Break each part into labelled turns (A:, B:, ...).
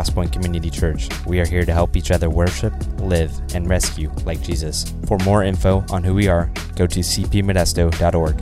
A: Crosspoint Community Church. We are here to help each other worship, live, and rescue like Jesus. For more info on who we are, go to cpmodesto.org.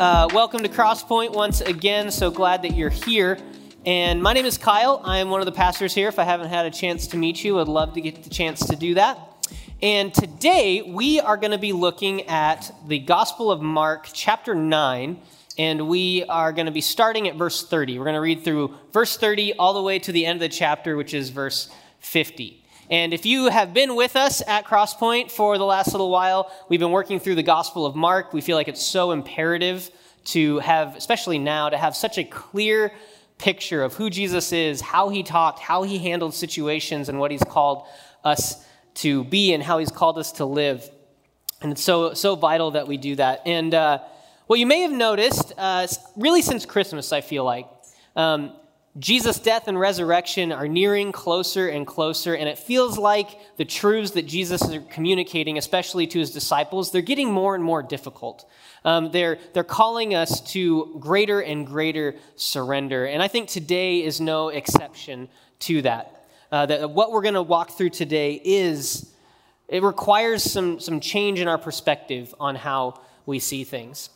B: Uh, welcome to Crosspoint once again. So glad that you're here. And my name is Kyle. I am one of the pastors here. If I haven't had a chance to meet you, I'd love to get the chance to do that. And today we are going to be looking at the Gospel of Mark, chapter 9, and we are going to be starting at verse 30. We're going to read through verse 30 all the way to the end of the chapter, which is verse 50. And if you have been with us at Crosspoint for the last little while, we've been working through the Gospel of Mark. We feel like it's so imperative to have, especially now, to have such a clear picture of who Jesus is, how he talked, how he handled situations, and what he's called us to be and how he's called us to live. And it's so, so vital that we do that. And uh, what you may have noticed, uh, really since Christmas, I feel like, um, Jesus' death and resurrection are nearing closer and closer, and it feels like the truths that Jesus is communicating, especially to his disciples, they're getting more and more difficult. Um, they're, they're calling us to greater and greater surrender. And I think today is no exception to that. Uh, that what we're going to walk through today is, it requires some, some change in our perspective on how we see things.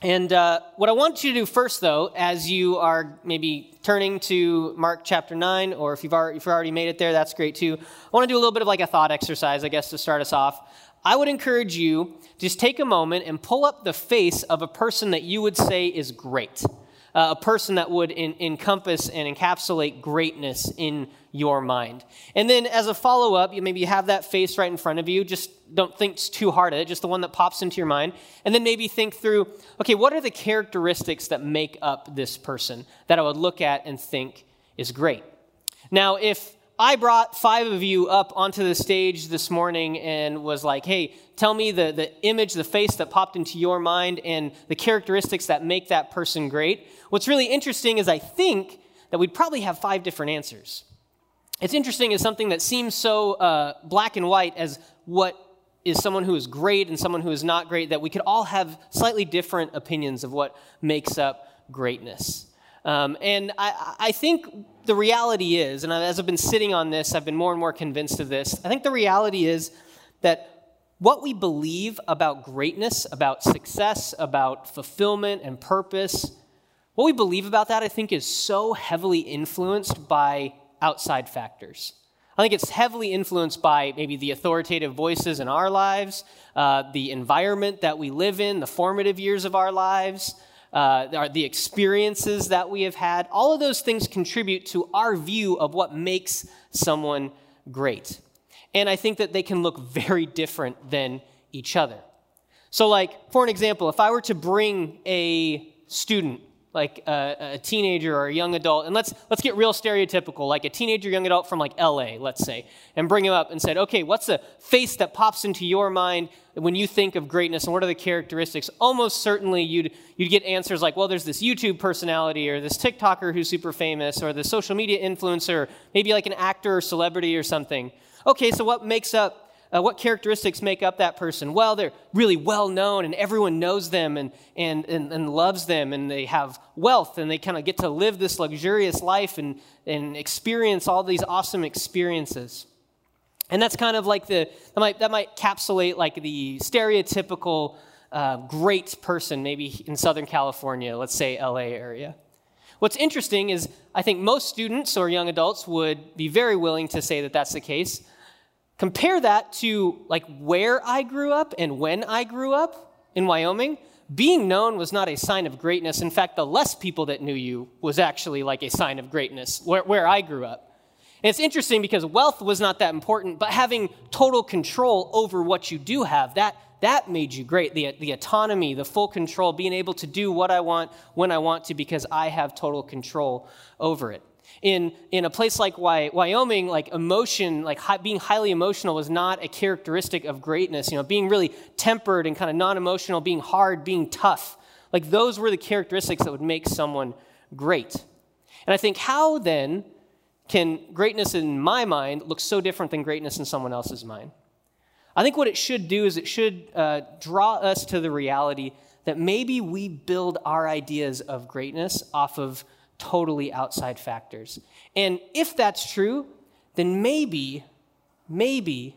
B: And uh, what I want you to do first, though, as you are maybe turning to Mark chapter 9, or if you've already, if you've already made it there, that's great too. I want to do a little bit of like a thought exercise, I guess, to start us off. I would encourage you just take a moment and pull up the face of a person that you would say is great uh, a person that would in, encompass and encapsulate greatness in your mind. And then as a follow up, you maybe have that face right in front of you. Just don't think too hard at it, just the one that pops into your mind. And then maybe think through okay, what are the characteristics that make up this person that I would look at and think is great? Now, if I brought five of you up onto the stage this morning and was like, hey, tell me the, the image, the face that popped into your mind and the characteristics that make that person great. What's really interesting is I think that we'd probably have five different answers. It's interesting as something that seems so uh, black and white as what is someone who is great and someone who is not great, that we could all have slightly different opinions of what makes up greatness. Um, and I, I think the reality is, and as I've been sitting on this, I've been more and more convinced of this. I think the reality is that what we believe about greatness, about success, about fulfillment and purpose, what we believe about that, I think, is so heavily influenced by outside factors. I think it's heavily influenced by maybe the authoritative voices in our lives, uh, the environment that we live in, the formative years of our lives, uh, the experiences that we have had. All of those things contribute to our view of what makes someone great. And I think that they can look very different than each other. So, like, for an example, if I were to bring a student like a, a, teenager or a young adult, and let's let's get real stereotypical, like a teenager, young adult from like L.A., let's say, and bring him up and said, okay, what's the face that pops into your mind when you think of greatness, and what are the characteristics? Almost certainly, you'd you'd get answers like, well, there's this YouTube personality, or this TikToker who's super famous, or the social media influencer, maybe like an actor or celebrity or something. Okay, so what makes up uh, what characteristics make up that person? Well, they're really well known and everyone knows them and, and, and, and loves them and they have wealth and they kind of get to live this luxurious life and, and experience all these awesome experiences. And that's kind of like the, that might, that might capsulate like the stereotypical uh, great person, maybe in Southern California, let's say LA area. What's interesting is I think most students or young adults would be very willing to say that that's the case. Compare that to like where I grew up and when I grew up in Wyoming. Being known was not a sign of greatness. In fact, the less people that knew you was actually like a sign of greatness where, where I grew up. And it's interesting because wealth was not that important, but having total control over what you do have, that, that made you great. The, the autonomy, the full control, being able to do what I want when I want to because I have total control over it in, in a place like Wyoming, like emotion, like high, being highly emotional was not a characteristic of greatness. You know, being really tempered and kind of non emotional, being hard, being tough. Like those were the characteristics that would make someone great. And I think, how then can greatness in my mind look so different than greatness in someone else's mind? I think what it should do is it should uh, draw us to the reality that maybe we build our ideas of greatness off of totally outside factors. And if that's true, then maybe, maybe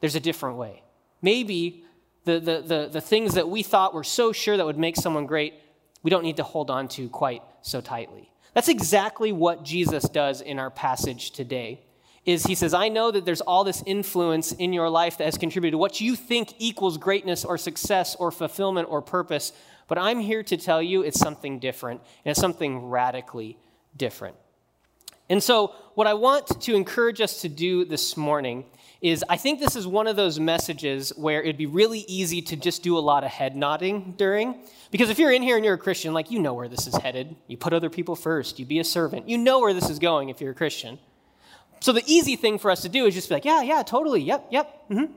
B: there's a different way. Maybe the, the, the, the things that we thought were so sure that would make someone great, we don't need to hold on to quite so tightly. That's exactly what Jesus does in our passage today. Is he says, I know that there's all this influence in your life that has contributed to what you think equals greatness or success or fulfillment or purpose, but I'm here to tell you it's something different, and it's something radically different. And so, what I want to encourage us to do this morning is I think this is one of those messages where it'd be really easy to just do a lot of head nodding during. Because if you're in here and you're a Christian, like you know where this is headed. You put other people first, you be a servant. You know where this is going if you're a Christian. So the easy thing for us to do is just be like, yeah, yeah, totally, yep, yep, mm-hmm.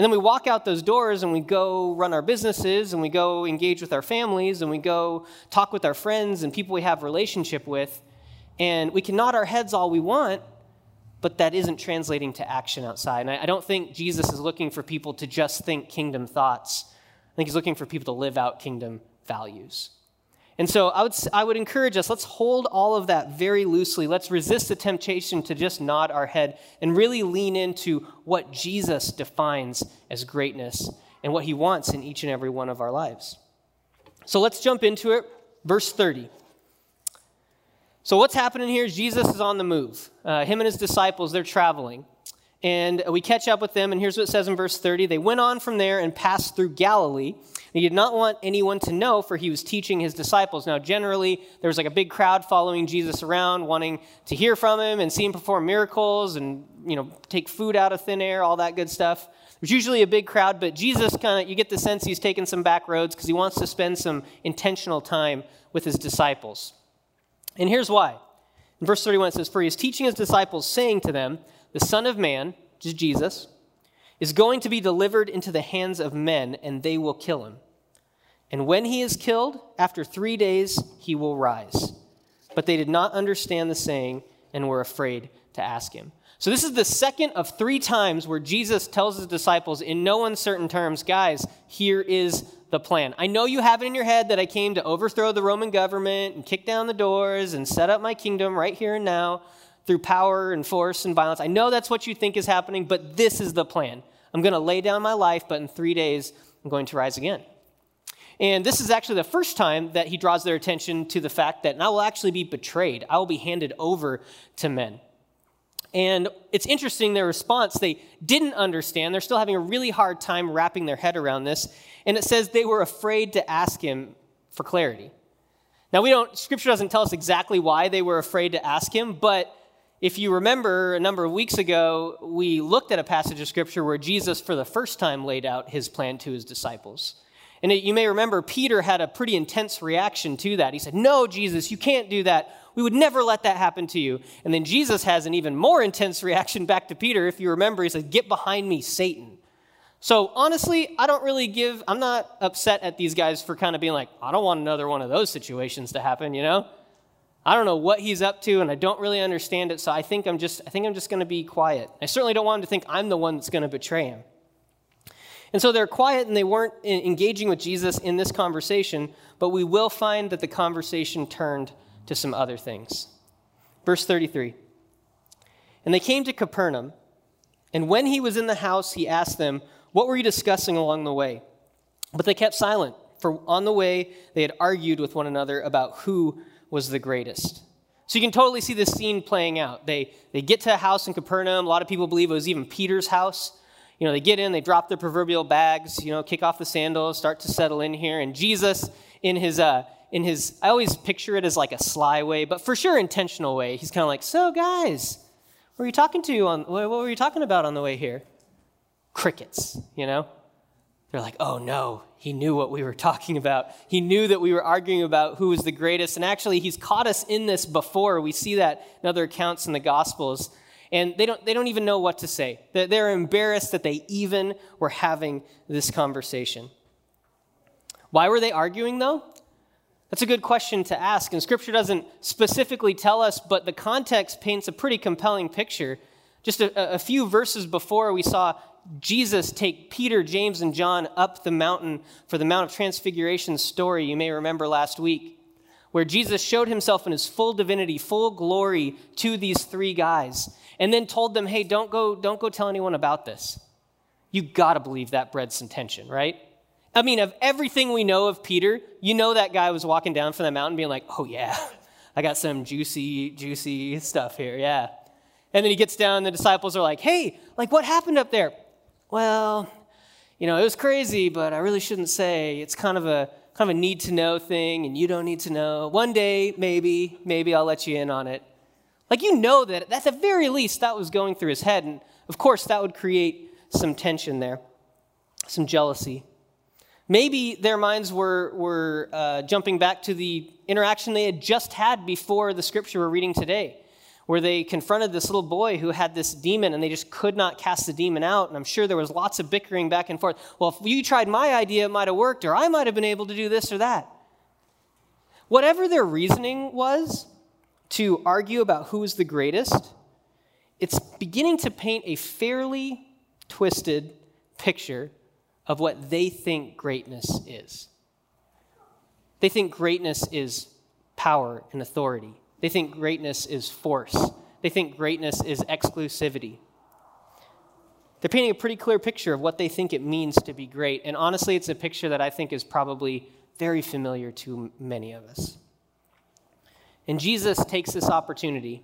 B: And then we walk out those doors and we go run our businesses and we go engage with our families and we go talk with our friends and people we have relationship with. And we can nod our heads all we want, but that isn't translating to action outside. And I, don't think Jesus is looking for people to just think kingdom thoughts. I think he's looking for people to live out kingdom values. And so I would, I would encourage us, let's hold all of that very loosely. Let's resist the temptation to just nod our head and really lean into what Jesus defines as greatness and what he wants in each and every one of our lives. So let's jump into it. Verse 30. So, what's happening here Jesus is on the move. Uh, him and his disciples, they're traveling. And we catch up with them, and here's what it says in verse 30 They went on from there and passed through Galilee. He did not want anyone to know, for he was teaching his disciples. Now, generally, there was like a big crowd following Jesus around, wanting to hear from him and see him perform miracles and, you know, take food out of thin air, all that good stuff. There's usually a big crowd, but Jesus kind of, you get the sense he's taking some back roads because he wants to spend some intentional time with his disciples. And here's why. In verse 31, it says, For he is teaching his disciples, saying to them, The Son of Man, which is Jesus, is going to be delivered into the hands of men, and they will kill him. And when he is killed, after three days, he will rise. But they did not understand the saying and were afraid to ask him. So, this is the second of three times where Jesus tells his disciples in no uncertain terms, guys, here is the plan. I know you have it in your head that I came to overthrow the Roman government and kick down the doors and set up my kingdom right here and now through power and force and violence. I know that's what you think is happening, but this is the plan. I'm going to lay down my life, but in three days, I'm going to rise again. And this is actually the first time that he draws their attention to the fact that I will actually be betrayed. I will be handed over to men. And it's interesting, their response, they didn't understand. They're still having a really hard time wrapping their head around this. And it says they were afraid to ask him for clarity. Now, we don't, scripture doesn't tell us exactly why they were afraid to ask him, but if you remember a number of weeks ago, we looked at a passage of scripture where Jesus, for the first time, laid out his plan to his disciples. And it, you may remember Peter had a pretty intense reaction to that. He said, No, Jesus, you can't do that. We would never let that happen to you. And then Jesus has an even more intense reaction back to Peter. If you remember, he said, Get behind me, Satan. So honestly, I don't really give, I'm not upset at these guys for kind of being like, I don't want another one of those situations to happen, you know? I don't know what he's up to and I don't really understand it, so I think I'm just I think I'm just going to be quiet. I certainly don't want him to think I'm the one that's going to betray him. And so they're quiet and they weren't engaging with Jesus in this conversation, but we will find that the conversation turned to some other things. Verse 33 And they came to Capernaum, and when he was in the house, he asked them, What were you discussing along the way? But they kept silent, for on the way they had argued with one another about who was the greatest. So you can totally see this scene playing out. They, they get to a house in Capernaum. A lot of people believe it was even Peter's house. You know, they get in, they drop their proverbial bags, you know, kick off the sandals, start to settle in here. And Jesus, in his, uh, in his, I always picture it as like a sly way, but for sure intentional way. He's kind of like, so guys, what were you talking to on, what were you talking about on the way here? Crickets, you know? They're like, oh no, he knew what we were talking about. He knew that we were arguing about who was the greatest. And actually, he's caught us in this before. We see that in other accounts in the Gospels. And they don't, they don't even know what to say. They're embarrassed that they even were having this conversation. Why were they arguing, though? That's a good question to ask, and Scripture doesn't specifically tell us, but the context paints a pretty compelling picture. Just a, a, few verses before, we saw Jesus take Peter, James, and John up the mountain for the Mount of Transfiguration story you may remember last week, where Jesus showed himself in his full divinity, full glory to these three guys, and then told them, hey, don't go, don't go tell anyone about this. You gotta believe that bred some tension, right? I mean, of everything we know of Peter, you know that guy was walking down from the mountain being like, oh yeah, I got some juicy, juicy stuff here, yeah. And then he gets down, and the disciples are like, hey, like what happened up there? Well, you know, it was crazy, but I really shouldn't say. It's kind of a kind of a need to know thing, and you don't need to know. One day, maybe, maybe I'll let you in on it. Like you know that at the very least that was going through his head, and of course that would create some tension there, some jealousy. Maybe their minds were, were uh, jumping back to the interaction they had just had before the scripture we're reading today where they confronted this little boy who had this demon and they just could not cast the demon out. And I'm sure there was lots of bickering back and forth. Well, if you tried my idea, it might have worked, or I might have been able to do this or that. Whatever their reasoning was to argue about who is the greatest, it's beginning to paint a fairly twisted picture of what they think greatness is. They think greatness is power and authority. They think greatness is force. They think greatness is exclusivity. They're painting a pretty clear picture of what they think it means to be great. And honestly, it's a picture that I think is probably very familiar to many of us. And Jesus takes this opportunity,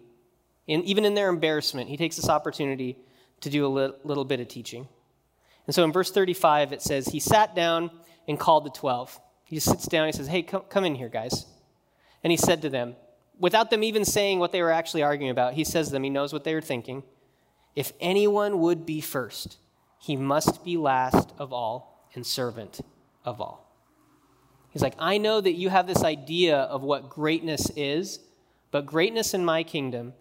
B: and even in their embarrassment, he takes this opportunity to do a little bit of teaching. And so in verse 35, it says, He sat down and called the 12. He sits down, he says, Hey, come in here, guys. And he said to them, without them even saying what they were actually arguing about, he says to them, he knows what they were thinking. If anyone would be first, he must be last of all and servant of all. He's like, I know that you have this idea of what greatness is, but greatness in my kingdom,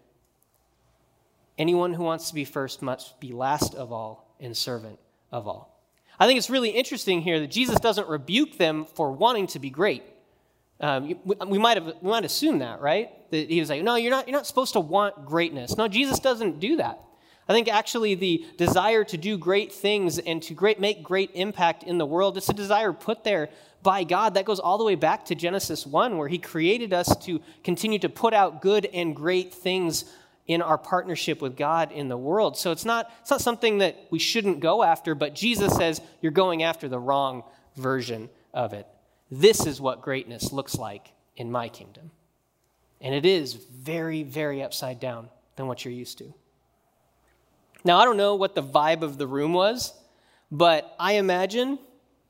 B: anyone who wants to be first must be last of all and servant of all. I think it's really interesting here that Jesus doesn't rebuke them for wanting to be great. Um, we, might have we might assume that, right? That he was like, no, you're not you're not supposed to want greatness. No, Jesus doesn't do that. I think actually the desire to do great things and to great, make great impact in the world, it's a desire put there by God that goes all the way back to Genesis 1, where He created us to continue to put out good and great things in our partnership with God in the world. So it's not, it's not something that we shouldn't go after, but Jesus says you're going after the wrong version of it. This is what greatness looks like in my kingdom. And it is very, very upside down than what you're used to. Now, I don't know what the vibe of the room was, but I imagine,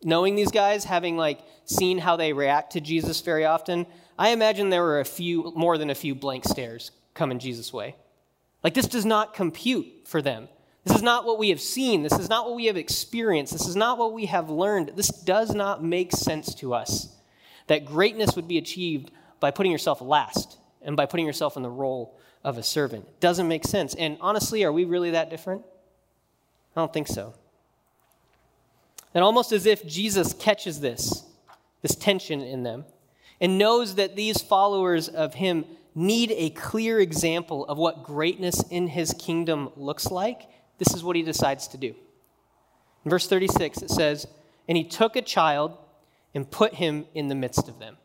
B: knowing these guys, having like seen how they react to Jesus very often, I imagine there were a few, more than a few blank stares coming Jesus' way. Like, this does not compute for them. This is not what we have seen. This is not what we have experienced. This is not what we have learned. This does not make sense to us that greatness would be achieved by putting yourself last and by putting yourself in the role of a servant. It doesn't make sense. And honestly, are we really that different? I don't think so. And almost as if Jesus catches this, this tension in them, and knows that these followers of him need a clear example of what greatness in his kingdom looks like, this is what he decides to do. In verse 36, it says, And he took a child and put him in the midst of them.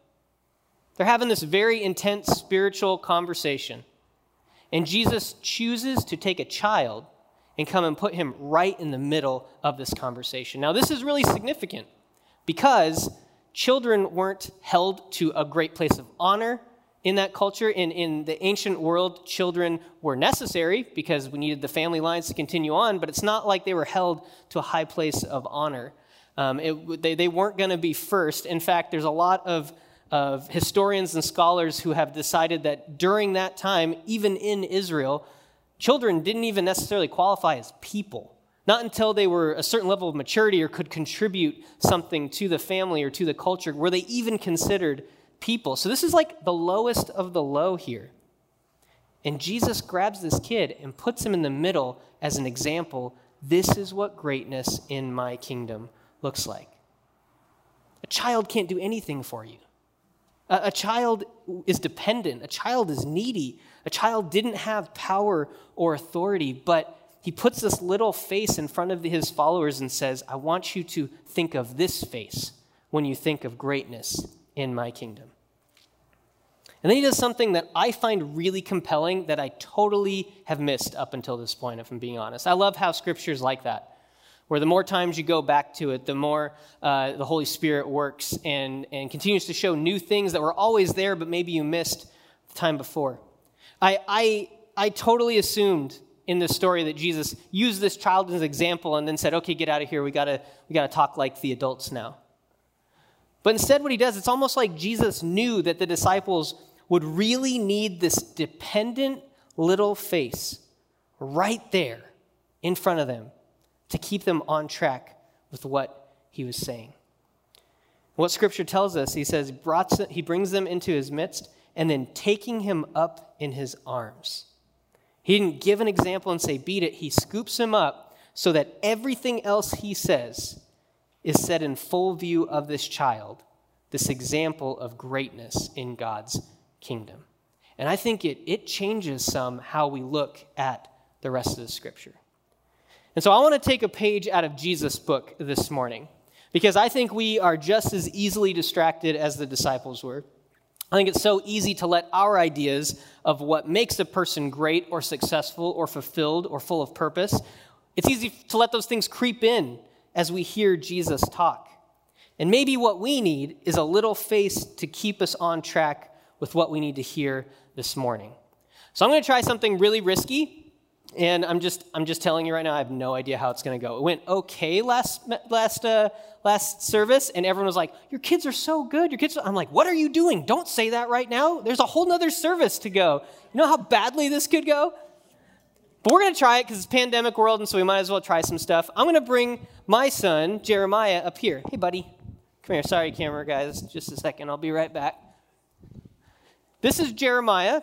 B: They're having this very intense spiritual conversation. And Jesus chooses to take a child and come and put him right in the middle of this conversation. Now, this is really significant because children weren't held to a great place of honor in that culture, in, in the ancient world, children were necessary because we needed the family lines to continue on, but it's not like they were held to a high place of honor. Um, it, they, they weren't going to be first. In fact, there's a lot of, of historians and scholars who have decided that during that time, even in Israel, children didn't even necessarily qualify as people. Not until they were a certain level of maturity or could contribute something to the family or to the culture were they even considered people. So this is like the lowest of the low here. And Jesus grabs this kid and puts him in the middle as an example. This is what greatness in my kingdom looks like. A child can't do anything for you. A, a child is dependent. A child is needy. A child didn't have power or authority, but he puts this little face in front of his followers and says, I want you to think of this face when you think of greatness in my kingdom. And then he does something that I find really compelling that I totally have missed up until this point, if I'm being honest. I love how scripture's like that, where the more times you go back to it, the more uh, the Holy Spirit works and, and continues to show new things that were always there, but maybe you missed the time before. I, I, I totally assumed in this story that Jesus used this child as an example and then said, okay, get out of here. We gotta, we gotta talk like the adults now. But instead, what he does, it's almost like Jesus knew that the disciples would really need this dependent little face right there in front of them to keep them on track with what he was saying. What scripture tells us, he says, he brings them into his midst and then taking him up in his arms he didn't give an example and say, beat it. He scoops him up so that everything else he says is set in full view of this child, this example of greatness in God's kingdom. And I think it, it changes some how we look at the rest of the scripture. And so I want to take a page out of Jesus' book this morning because I think we are just as easily distracted as the disciples were. I think it's so easy to let our ideas of what makes a person great or successful or fulfilled or full of purpose, it's easy to let those things creep in as we hear Jesus talk. And maybe what we need is a little face to keep us on track with what we need to hear this morning. So I'm going to try something really risky. And I'm just, I'm just telling you right now, I have no idea how it's going to go. It went okay last, last, uh, last service, and everyone was like, Your kids are so good. Your kids, I'm like, What are you doing? Don't say that right now. There's a whole nother service to go. You know how badly this could go? But we're going to try it because it's pandemic world, and so we might as well try some stuff. I'm going to bring my son, Jeremiah, up here. Hey, buddy. Come here. Sorry, camera guys. Just a second. I'll be right back. This is Jeremiah,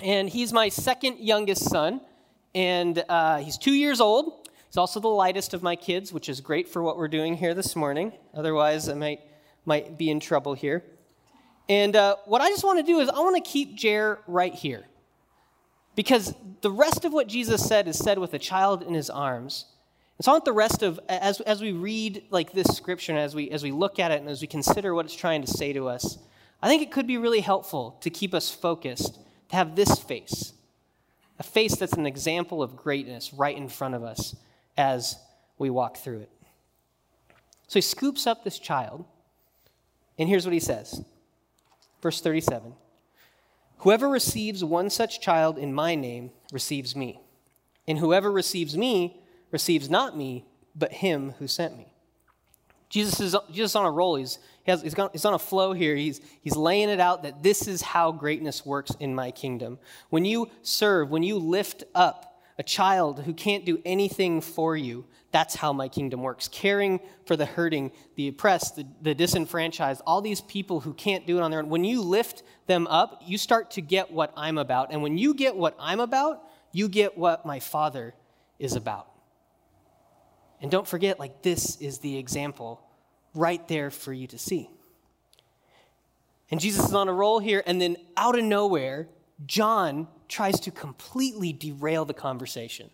B: and he's my second youngest son and uh, he's two years old. He's also the lightest of my kids, which is great for what we're doing here this morning. Otherwise, I might, might be in trouble here. And uh, what I just want to do is I want to keep Jer right here. Because the rest of what Jesus said is said with a child in his arms. And so I want the rest of, as, as we read like this scripture and as we, as we look at it and as we consider what it's trying to say to us, I think it could be really helpful to keep us focused, to have this face, a face that's an example of greatness right in front of us as we walk through it. So he scoops up this child, and here's what he says. Verse 37 Whoever receives one such child in my name receives me, and whoever receives me receives not me, but him who sent me. Jesus is Jesus on a roll. He's, he has, he's, he's on a flow here. He's, he's laying it out that this is how greatness works in my kingdom. When you serve, when you lift up a child who can't do anything for you, that's how my kingdom works. Caring for the hurting, the oppressed, the, the disenfranchised, all these people who can't do it on their own. When you lift them up, you start to get what I'm about. And when you get what I'm about, you get what my Father is about. And don't forget, like, this is the example right there for you to see. And Jesus is on a roll here, and then out of nowhere, John tries to completely derail the conversation.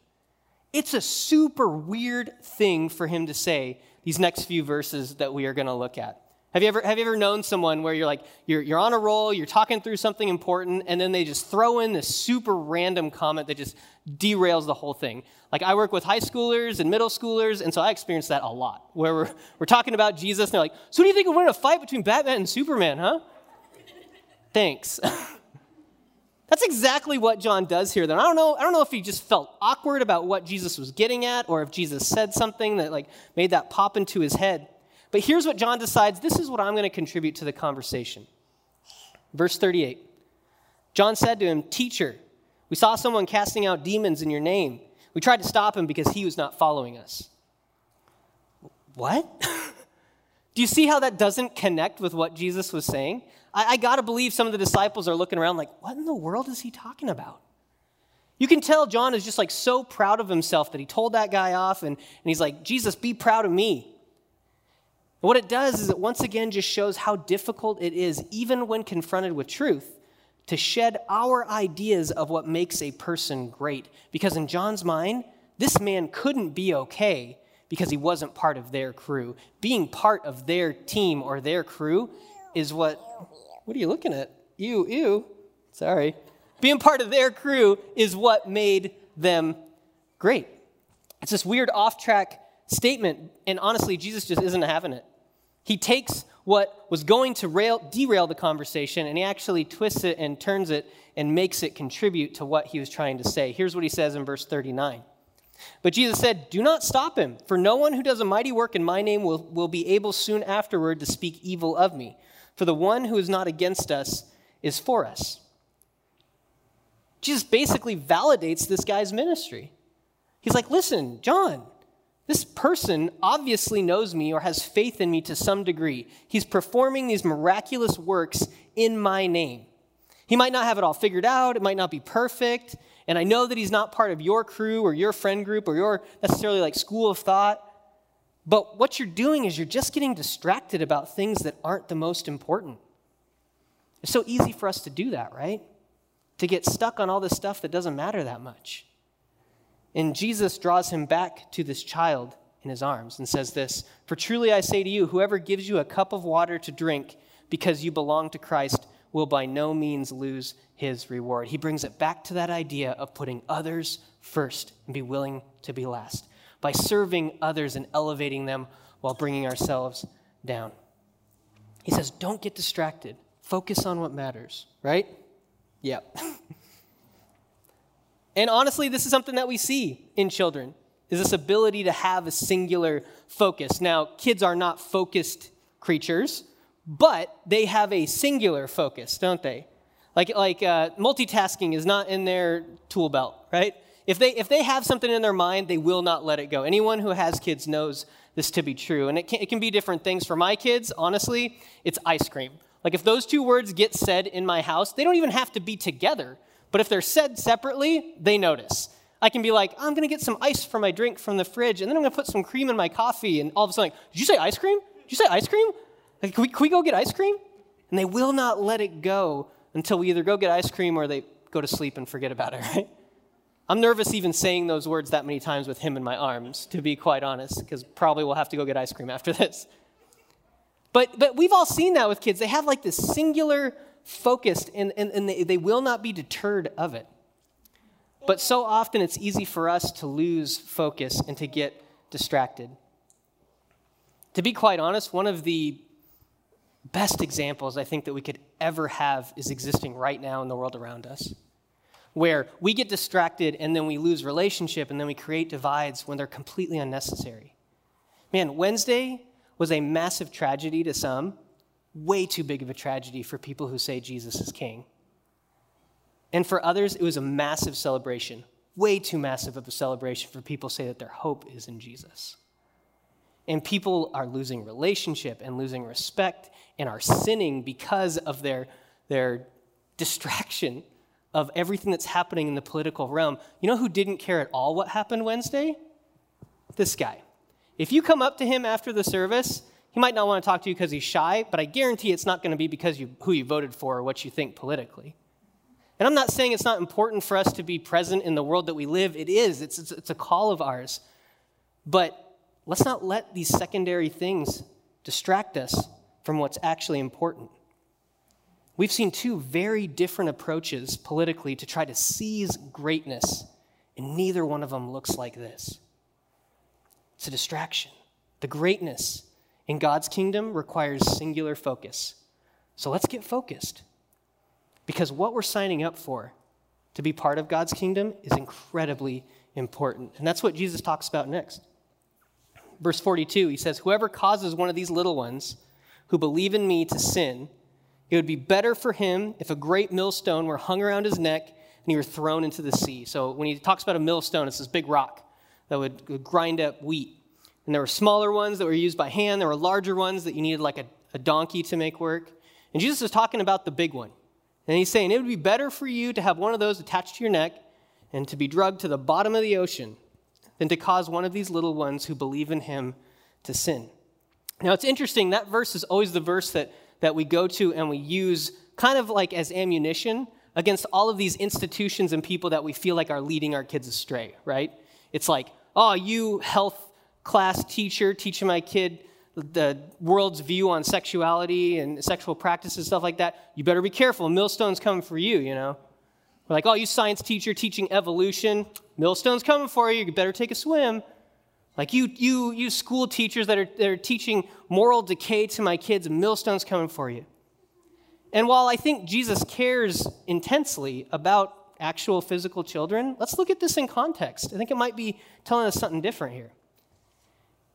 B: It's a super weird thing for him to say these next few verses that we are going to look at. Have you ever, have you ever known someone where you're like, you're, you're on a roll, you're talking through something important, and then they just throw in this super random comment that just derails the whole thing? Like, I work with high schoolers and middle schoolers, and so I experience that a lot, where we're, we're talking about Jesus, and they're like, so what do you think of winning a fight between Batman and Superman, huh? Thanks. That's exactly what John does here. Then I don't know. I don't know if he just felt awkward about what Jesus was getting at, or if Jesus said something that like made that pop into his head. But here's what John decides this is what I'm going to contribute to the conversation. Verse 38 John said to him, Teacher, we saw someone casting out demons in your name. We tried to stop him because he was not following us. What? Do you see how that doesn't connect with what Jesus was saying? I, I got to believe some of the disciples are looking around like, what in the world is he talking about? You can tell John is just like so proud of himself that he told that guy off and, and he's like, Jesus, be proud of me. And what it does is it once again just shows how difficult it is, even when confronted with truth, to shed our ideas of what makes a person great. Because in John's mind, this man couldn't be okay because he wasn't part of their crew. Being part of their team or their crew is what. What are you looking at? Ew, ew. Sorry. Being part of their crew is what made them great. It's this weird off track statement, and honestly, Jesus just isn't having it. He takes what was going to rail, derail the conversation and he actually twists it and turns it and makes it contribute to what he was trying to say. Here's what he says in verse 39. But Jesus said, Do not stop him, for no one who does a mighty work in my name will, will be able soon afterward to speak evil of me. For the one who is not against us is for us. Jesus basically validates this guy's ministry. He's like, Listen, John, this person obviously knows me or has faith in me to some degree. He's performing these miraculous works in my name. He might not have it all figured out, it might not be perfect, and I know that he's not part of your crew or your friend group or your necessarily like school of thought. But what you're doing is you're just getting distracted about things that aren't the most important. It's so easy for us to do that, right? To get stuck on all this stuff that doesn't matter that much. And Jesus draws him back to this child in his arms and says this For truly I say to you, whoever gives you a cup of water to drink because you belong to Christ will by no means lose his reward. He brings it back to that idea of putting others first and be willing to be last by serving others and elevating them while bringing ourselves down. He says, Don't get distracted. Focus on what matters, right? Yep. And honestly, this is something that we see in children is this ability to have a singular focus. Now, kids are not focused creatures, but they have a singular focus, don't they? Like, like uh, multitasking is not in their tool belt, right? If they, if they have something in their mind, they will not let it go. Anyone who has kids knows this to be true. And it can, it can be different things. For my kids, honestly, it's ice cream. Like, if those two words get said in my house, they don't even have to be together. But if they're said separately, they notice. I can be like, I'm going to get some ice for my drink from the fridge, and then I'm going to put some cream in my coffee, and all of a sudden, like, did you say ice cream? Did you say ice cream? Like, can we, can we go get ice cream? And they will not let it go until we either go get ice cream or they go to sleep and forget about it, right? I'm nervous even saying those words that many times with him in my arms, to be quite honest, because probably we'll have to go get ice cream after this. But, but we've all seen that with kids. They have like this singular focused and, and, and they, they will not be deterred of it. But so often it's easy for us to lose focus and to get distracted. To be quite honest, one of the best examples I think that we could ever have is existing right now in the world around us, where we get distracted and then we lose relationship and then we create divides when they're completely unnecessary. Man, Wednesday was a massive tragedy to some, way too big of a tragedy for people who say Jesus is king. And for others, it was a massive celebration, way too massive of a celebration for people say that their hope is in Jesus. And people are losing relationship and losing respect and are sinning because of their, their distraction of everything that's happening in the political realm. You know who didn't care at all what happened Wednesday? This guy. If you come up to him after the service he might not want to talk to you because he's shy, but I guarantee it's not going to be because you, who you voted for or what you think politically. And I'm not saying it's not important for us to be present in the world that we live. It is, it's, it's, it's a call of ours. But let's not let these secondary things distract us from what's actually important. We've seen two very different approaches politically to try to seize greatness, and neither one of them looks like this. It's a distraction. The greatness in God's kingdom requires singular focus. So let's get focused. Because what we're signing up for to be part of God's kingdom is incredibly important. And that's what Jesus talks about next. Verse 42, he says, Whoever causes one of these little ones who believe in me to sin, it would be better for him if a great millstone were hung around his neck and he were thrown into the sea. So when he talks about a millstone, it's this big rock that would, grind up wheat. And there were smaller ones that were used by hand. There were larger ones that you needed like a, a donkey to make work. And Jesus is talking about the big one. And he's saying it would be better for you to have one of those attached to your neck and to be drugged to the bottom of the ocean than to cause one of these little ones who believe in him to sin. Now, it's interesting, that verse is always the verse that, that we go to and we use kind of like as ammunition against all of these institutions and people that we feel like are leading our kids astray, right? It's like, oh, you health class teacher teaching my kid the world's view on sexuality and sexual practices, stuff like that, you better be careful. Millstone's coming for you, you know. We're like, oh, you science teacher teaching evolution, millstone's coming for you. You better take a swim. Like you, you, you school teachers that are, that are teaching moral decay to my kids, millstone's coming for you. And while I think Jesus cares intensely about actual physical children, let's look at this in context. I think it might be telling us something different here.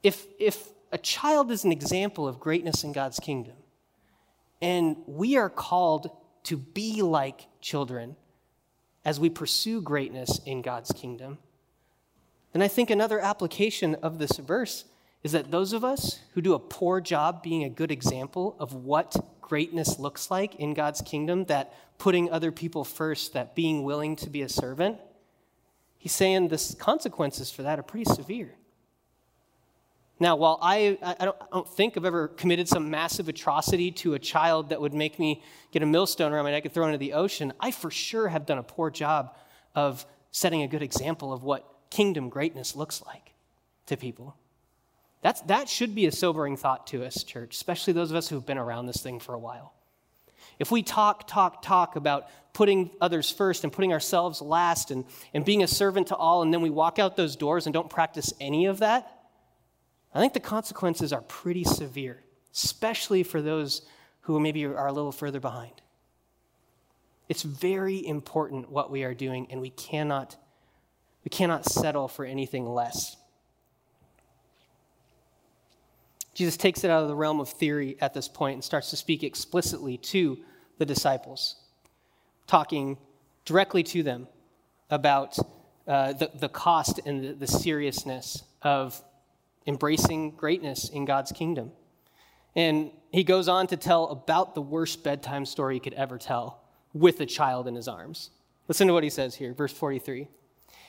B: If, if a child is an example of greatness in God's kingdom, and we are called to be like children as we pursue greatness in God's kingdom, then I think another application of this verse is that those of us who do a poor job being a good example of what greatness looks like in God's kingdom, that putting other people first, that being willing to be a servant, he's saying the consequences for that are pretty severe. Now, while I, I, don't, I don't think I've ever committed some massive atrocity to a child that would make me get a millstone around my neck and throw into the ocean, I for sure have done a poor job of setting a good example of what kingdom greatness looks like to people. That's, that should be a sobering thought to us, church, especially those of us who've been around this thing for a while. If we talk, talk, talk about putting others first and putting ourselves last and, and being a servant to all, and then we walk out those doors and don't practice any of that, I think the consequences are pretty severe, especially for those who maybe are a little further behind. It's very important what we are doing, and we cannot, we cannot settle for anything less. Jesus takes it out of the realm of theory at this point and starts to speak explicitly to the disciples, talking directly to them about uh, the, the cost and the, the seriousness of embracing greatness in God's kingdom. And he goes on to tell about the worst bedtime story he could ever tell with a child in his arms. Listen to what he says here, verse 43.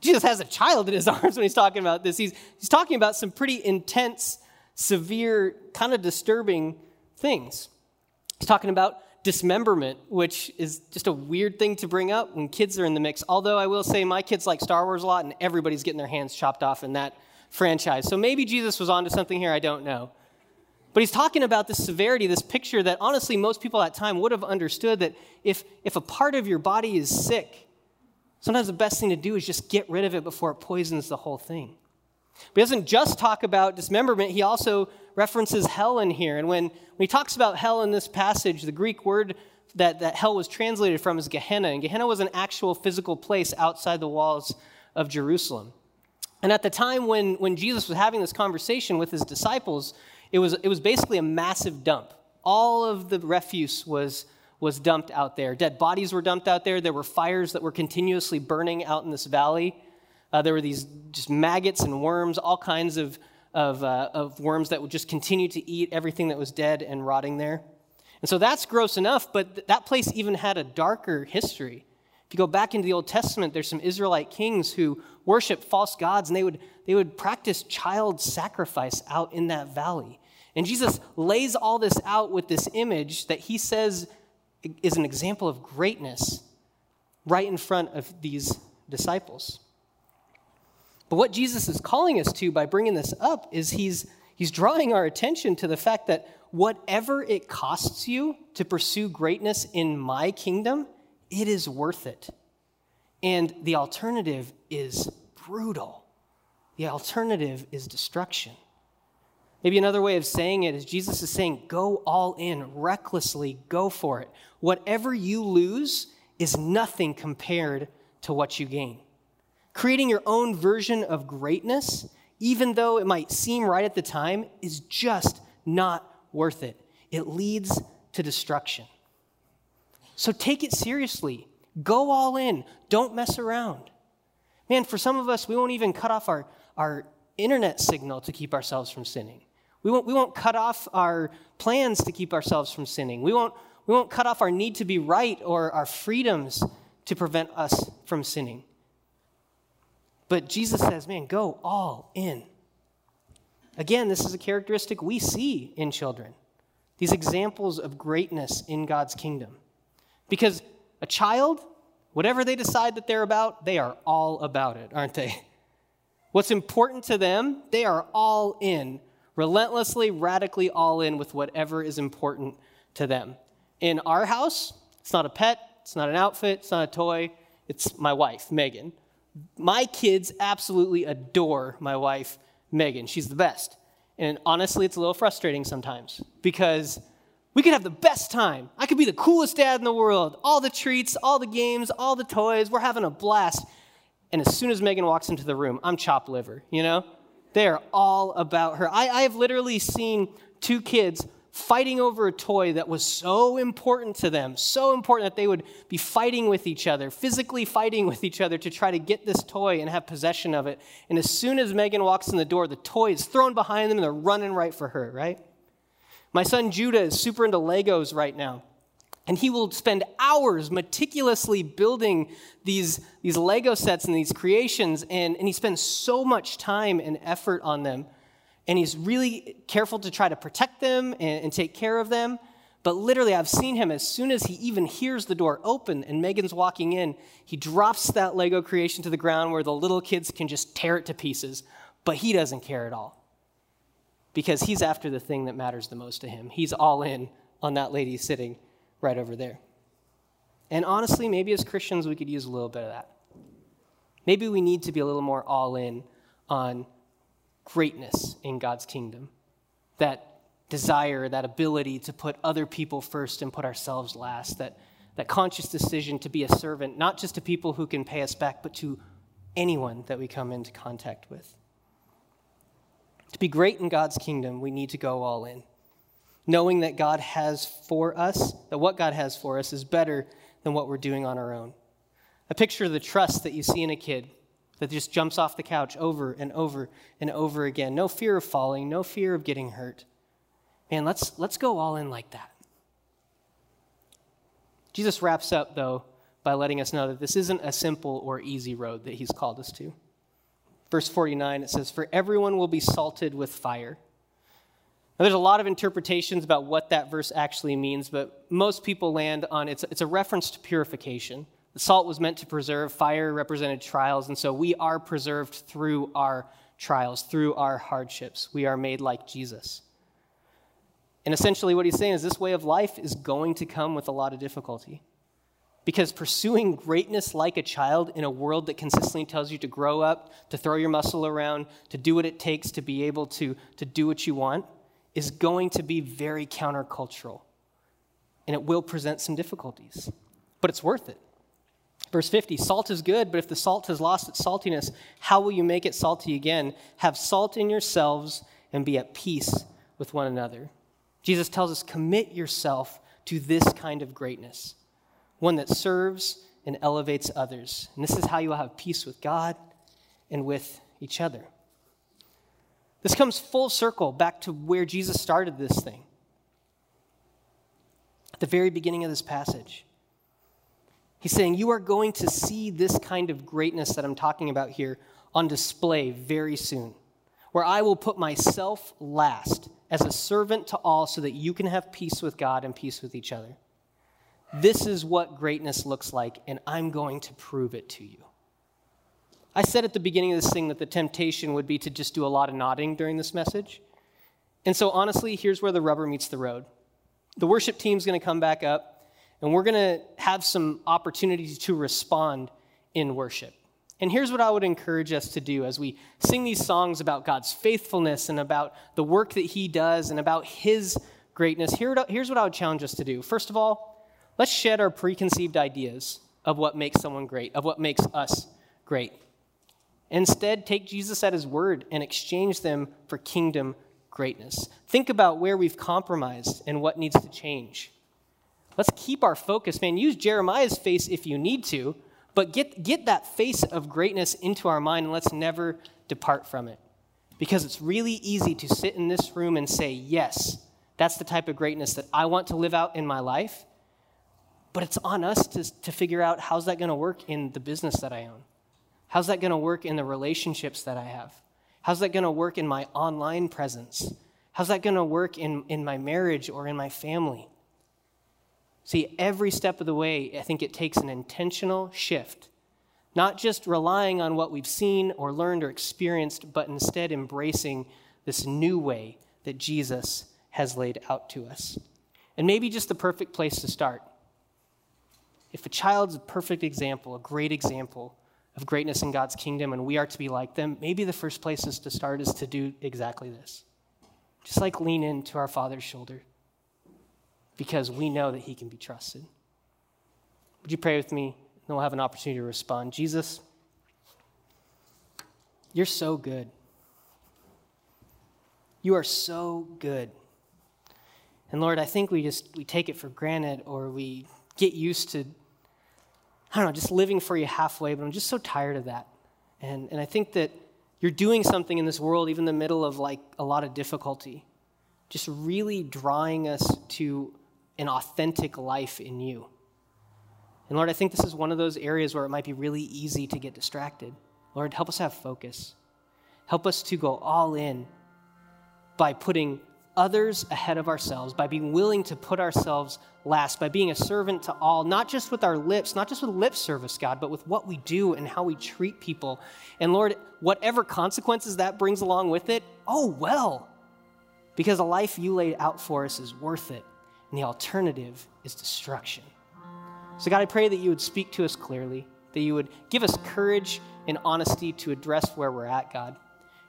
B: Jesus has a child in his arms when he's talking about this. He's, he's talking about some pretty intense, severe, kind of disturbing things. He's talking about dismemberment, which is just a weird thing to bring up when kids are in the mix. Although I will say my kids like Star Wars a lot, and everybody's getting their hands chopped off in that franchise. So maybe Jesus was onto something here, I don't know. But he's talking about this severity, this picture that honestly most people at that time would have understood that if, if a part of your body is sick, sometimes the best thing to do is just get rid of it before it poisons the whole thing. But he doesn't just talk about dismemberment, he also references hell in here. And when, when he talks about hell in this passage, the Greek word that, that hell was translated from is Gehenna. And Gehenna was an actual physical place outside the walls of Jerusalem. And at the time when, when Jesus was having this conversation with his disciples, it was, it was basically a massive dump. All of the refuse was, was dumped out there. Dead bodies were dumped out there. There were fires that were continuously burning out in this valley. Uh, there were these just maggots and worms, all kinds of of, uh, of worms that would just continue to eat everything that was dead and rotting there. And so that's gross enough, but th- that place even had a darker history. If you go back into the Old Testament, there's some Israelite kings who worship false gods, and they would, they would practice child sacrifice out in that valley. And Jesus lays all this out with this image that he says is an example of greatness right in front of these disciples. But what Jesus is calling us to by bringing this up is he's, he's drawing our attention to the fact that whatever it costs you to pursue greatness in my kingdom, it is worth it. And the alternative is brutal. The alternative is destruction. Maybe another way of saying it is Jesus is saying, go all in, recklessly, go for it. Whatever you lose is nothing compared to what you gain. Creating your own version of greatness, even though it might seem right at the time, is just not worth it. It leads to destruction. So take it seriously. Go all in. Don't mess around. Man, for some of us, we won't even cut off our, our internet signal to keep ourselves from sinning. We won't, we won't cut off our plans to keep ourselves from sinning. We won't, we won't cut off our need to be right or our freedoms to prevent us from sinning. But Jesus says, man, go all in. Again, this is a characteristic we see in children. These examples of greatness in God's kingdom. Because a child, whatever they decide that they're about, they are all about it, aren't they? What's important to them, they are all in, relentlessly, radically all in with whatever is important to them. In our house, it's not a pet, it's not an outfit, it's not a toy, it's my wife, Megan. My kids absolutely adore my wife, Megan. She's the best. And honestly, it's a little frustrating sometimes because we could have the best time. I could be the coolest dad in the world. All the treats, all the games, all the toys. We're having a blast. And as soon as Megan walks into the room, I'm chopped liver, you know? They're all about her. I, I have literally seen two kids fighting over a toy that was so important to them, so important that they would be fighting with each other, physically fighting with each other to try to get this toy and have possession of it. And as soon as Megan walks in the door, the toy is thrown behind them and they're running right for her, right? My son Judah is super into Legos right now. And he will spend hours meticulously building these, these Lego sets and these creations, and, and he spends so much time and effort on them and he's really careful to try to protect them and, and, take care of them. But literally, I've seen him as soon as he even hears the door open and Megan's walking in, he drops that Lego creation to the ground where the little kids can just tear it to pieces. But he doesn't care at all because he's after the thing that matters the most to him. He's all in on that lady sitting right over there. And honestly, maybe as Christians, we could use a little bit of that. Maybe we need to be a little more all in on greatness in God's kingdom. That desire, that ability to put other people first and put ourselves last. That, that conscious decision to be a servant, not just to people who can pay us back, but to anyone that we come into contact with. To be great in God's kingdom, we need to go all in, knowing that God has for us, that what God has for us is better than what we're doing on our own. A picture of the trust that you see in a kid that just jumps off the couch over and over and over again. No fear of falling, no fear of getting hurt. Man, let's, let's go all in like that. Jesus wraps up, though, by letting us know that this isn't a simple or easy road that he's called us to. Verse 49, it says, For everyone will be salted with fire. Now, there's a lot of interpretations about what that verse actually means, but most people land on it's, it's a reference to purification. The salt was meant to preserve, fire represented trials, and so we are preserved through our trials, through our hardships. We are made like Jesus. And essentially, what he's saying is this way of life is going to come with a lot of difficulty. Because pursuing greatness like a child in a world that consistently tells you to grow up, to throw your muscle around, to do what it takes to be able to, to do what you want, is going to be very countercultural. And it will present some difficulties. But it's worth it. Verse 50 Salt is good, but if the salt has lost its saltiness, how will you make it salty again? Have salt in yourselves and be at peace with one another. Jesus tells us commit yourself to this kind of greatness, one that serves and elevates others. And this is how you will have peace with God and with each other. This comes full circle back to where Jesus started this thing. At the very beginning of this passage. He's saying, You are going to see this kind of greatness that I'm talking about here on display very soon, where I will put myself last as a servant to all so that you can have peace with God and peace with each other. This is what greatness looks like, and I'm going to prove it to you. I said at the beginning of this thing that the temptation would be to just do a lot of nodding during this message. And so, honestly, here's where the rubber meets the road. The worship team's going to come back up. And we're going to have some opportunities to respond in worship. And here's what I would encourage us to do as we sing these songs about God's faithfulness and about the work that He does and about His greatness. here's what I would challenge us to do. First of all, let's shed our preconceived ideas of what makes someone great, of what makes us great. Instead, take Jesus at His word and exchange them for kingdom greatness. Think about where we've compromised and what needs to change. Let's keep our focus, man. Use Jeremiah's face if you need to, But get, get that face of greatness into our mind and let's never depart from it. Because it's really easy to sit in this room and say, yes, that's the type of greatness that I want to live out in my life. But it's on us to, to figure out how's that going to work in the business that I own? How's that going to work in the relationships that I have? How's that going to work in my online presence? How's that going to work in, in my marriage or in my family? See, every step of the way, I think it takes an intentional shift. Not just relying on what we've seen or learned or experienced, but instead embracing this new way that Jesus has laid out to us. And maybe just the perfect place to start. If a child's a perfect example, a great example of greatness in God's kingdom, and we are to be like them, maybe the first place is to start is to do exactly this. Just like lean into our Father's shoulder because we know that He can be trusted. Would you pray with me? And we'll have an opportunity to respond. Jesus, you're so good. You are so good. And Lord, I think we just we take it for granted or we get used to I don't know, just living for you halfway, but I'm just so tired of that. And and I think that you're doing something in this world even in the middle of like a lot of difficulty. Just really drawing us to an authentic life in you. And Lord, I think this is one of those areas where it might be really easy to get distracted. Lord, help us have focus. Help us to go all in by putting others ahead of ourselves, by being willing to put ourselves last, by being a servant to all, not just with our lips, not just with lip service, God, but with what we do and how we treat people. And Lord, whatever consequences that brings along with it, oh well, because the life you laid out for us is worth it, and the alternative is destruction. So, God, I pray that you would speak to us clearly, that you would give us courage and honesty to address where we're at, God,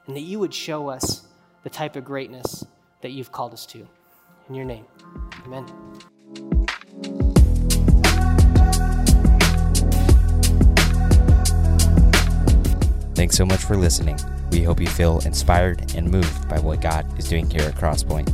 B: and that you would show us the type of greatness that you've called us to. In your name, amen.
A: Thanks so much for listening. We hope you feel inspired and moved by what God is doing here at Crosspoint.